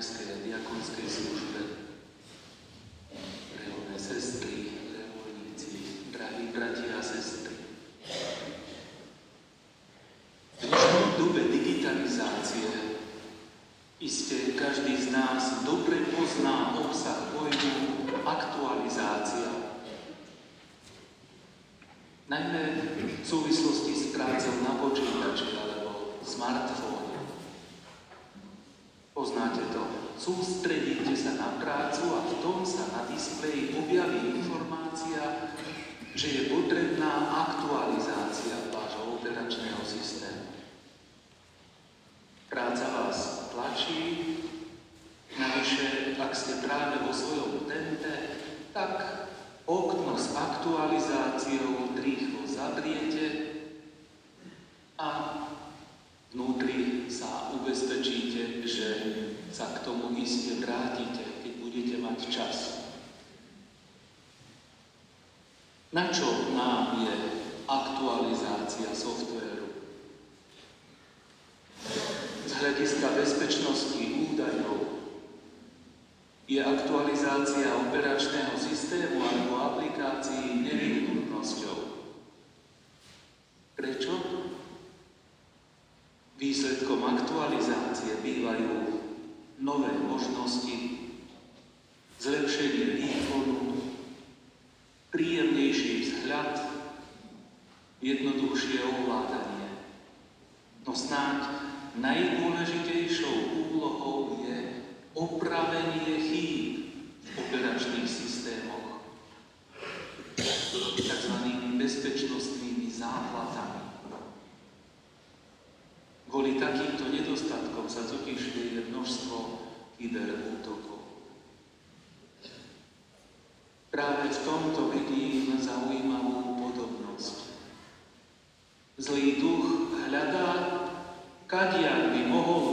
kniazkej a diakonskej službe, reholné sestry, reholníci, drahí bratia a sestry. V dnešnom dobe digitalizácie iste každý z nás dobre pozná obsah pojmu aktualizácia. Najmä v súvislosti s prácou na počítači alebo smartfóne. Poznáte to. Sústredíte sa na prácu a v tom sa na displeji objaví informácia, že je potrebná aktualizácia vášho operačného systému. Práca vás tlačí, navyše, ak ste práve vo svojom tempe, tak okno s aktualizáciou rýchlo zabriete a vnútri sa ubezpečíte, že sa k tomu iste vrátite, keď budete mať čas. Na čo nám je aktualizácia softvéru? Z hľadiska bezpečnosti údajov je aktualizácia operačného systému alebo aplikácií nevyhnutnosťou. Výsledkom aktualizácie bývajú nové možnosti, zlepšenie výkonu, príjemnejší vzhľad, jednoduchšie ovládanie. No snáď najdôležitejšou úlohou je opravenie chýb v operačných systémoch, tzv. bezpečnostnými záplatami. Kvôli takýmto nedostatkom sa totiž deje množstvo kyberútokov. Práve v tomto vidím zaujímavú podobnosť. Zlý duch hľadá kadiaľ by mohol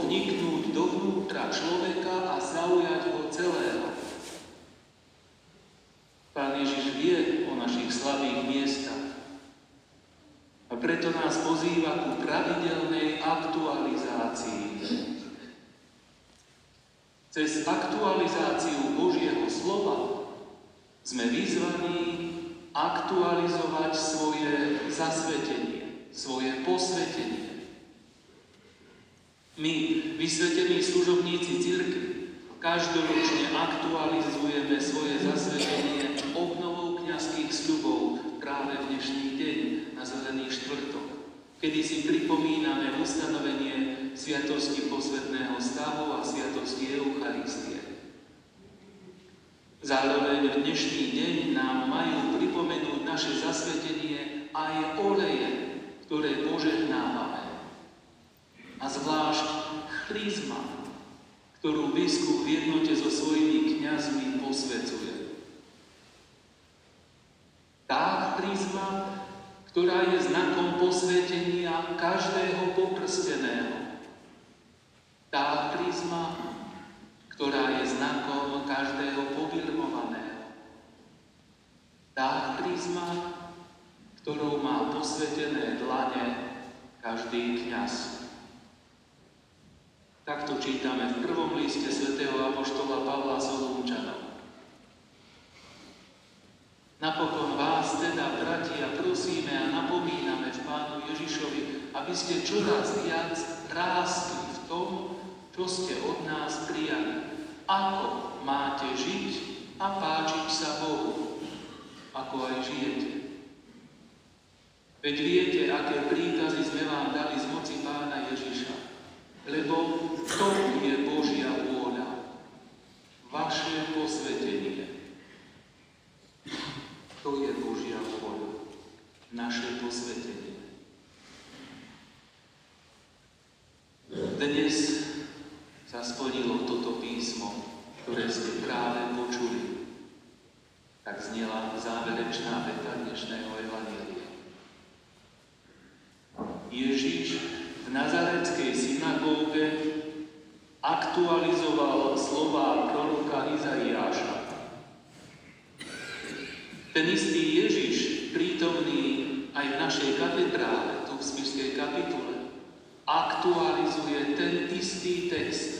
Cez aktualizáciu Božieho slova sme vyzvaní aktualizovať svoje zasvetenie, svoje posvetenie. My, vysvetení služobníci cirkvi, každoročne aktualizujeme svoje zasvetenie obnovou kniazských sľubov práve v dnešný deň na Zelený štvrtok, kedy si pripomíname ustanovenie Sviatosti posvetného stavu a Sviatosti Eucharistie. Zároveň v dnešný deň nám majú pripomenúť naše zasvetenie aj oleje, ktoré požehnávame a zvlášť chrizma, ktorú biskup v jednote so svojimi kňazmi posvecuje. Tá chrizma, ktorá je znakom posvetenia každého pokrsteného. Tá chrizma, ktorá je znakom každého pobirmovaného. Tá chrizma, ktorou má posvetené dlane každý kňaz. Takto čítame v prvom liste svätého Apoštola Pavla Solomčanov. Napokon vás teda, bratia, prosíme a napomíname v Pánu Ježišovi, aby ste čoraz viac rástli v tom, čo ste od nás prijali. Ako máte žiť a páčiť sa Bohu, ako aj žijete. Veď viete, aké príkazy sme vám dali z moci Pána Ježiša lebo to je Božia vôľa, vaše posvetenie. To je Božia vôľa, naše posvetenie. Dnes sa splnilo toto písmo, ktoré ste práve počuli. Tak znela záverečná veta dnešného Evangelia. Ježíš v Nazareckej synagóge aktualizoval slova proroka Izaiáša. Ten istý Ježiš, prítomný aj v našej katedrále, tu v Spišskej kapitule, aktualizuje ten istý text.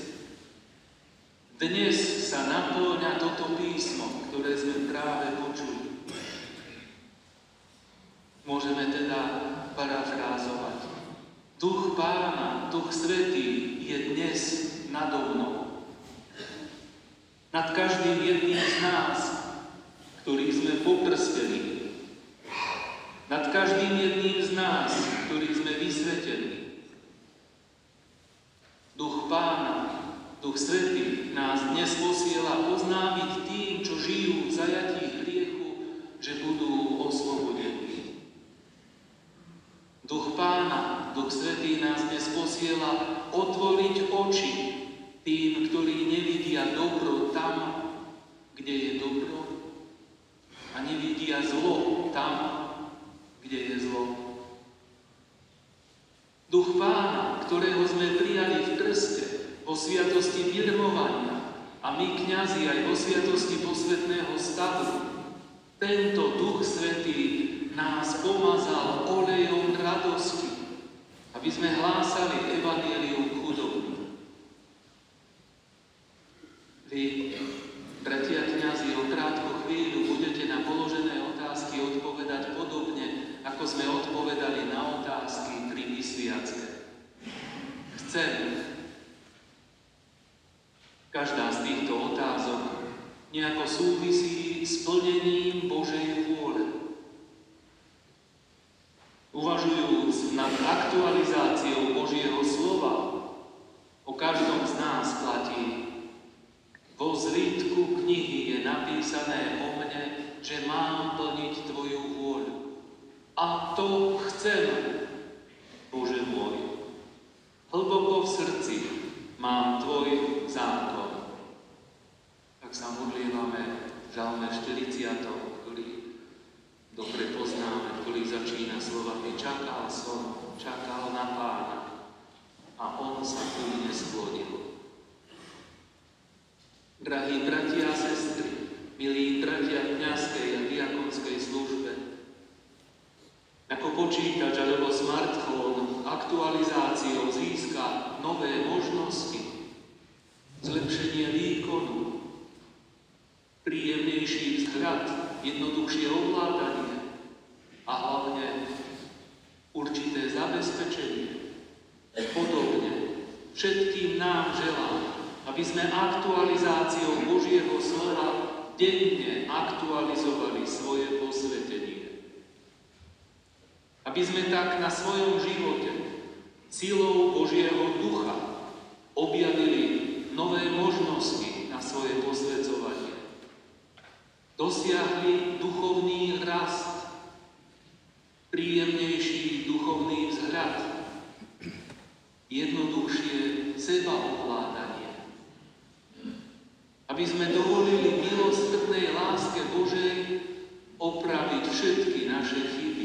Dnes sa naplňa toto písmo, ktoré sme práve počuli. Môžeme teda parafrázovať. Duch Pána, Duch Svetý je dnes nado mnou. Nad každým jedným z nás, ktorých sme pokrstení. Nad každým jedným z nás, ktorých sme vysvetení. Duch Pána, Duch Svetý nás posiela oznámiť tým, čo žijú v zajatí hriechu, že budú oslobodení. Duch Pána, Duch Svetý nás dnes posiela otvoriť oči tým, ktorí nevidia dobro tam, kde je dobro a nevidia zlo tam, kde je zlo. Duch Pána, ktorého sme prijali v krste, po sviatosti birmovania a my kňazi aj po sviatosti posvetného stavu, tento Duch Svetý nás pomazal olejom radosti, aby sme hlásali Evangelium chudobným. Vy, bratia kniazy, o krátku chvíľu budete na položené otázky odpovedať podobne, ako sme odpovedali na otázky pri vysviace. Chcem, každá z týchto otázok nejako súvisí s plnením Božej vôle. Uvažujúc nad aktualizáciou Božieho slova, o každom z nás platí. Vo zrítku knihy je napísané o mne, že mám plniť Tvoju vôľu. A to chcem, Bože môj. Hlboko v srdci mám Tvoj zákon. Tak sa modlívame v žalme 40, ktorý dobre poznáme, ktorý začína slovami Čakal som, čakal na pána a on sa ku mne sklonil. Drahí bratia a sestry, milí bratia v kniazkej a diakonskej službe, ako počítač alebo smartfón aktualizáciou získa nové možnosti, zlepšenie výkonu, príjemnejší vzhľad, jednoduchšie ovládanie a hlavne určité zabezpečenie. Podobne všetkým nám želám, aby sme aktualizáciou Božieho slova denne aktualizovali svoje posvetenie. Aby sme tak na svojom živote silou Božieho ducha objavili nové možnosti na svoje posvedcovanie. Dosiahli duchovný rast, príjemnejší duchovný vzhľad, jednoduchšie sebaovládanie. Aby sme dovolili milostrednej láske Božej opraviť všetky naše chyby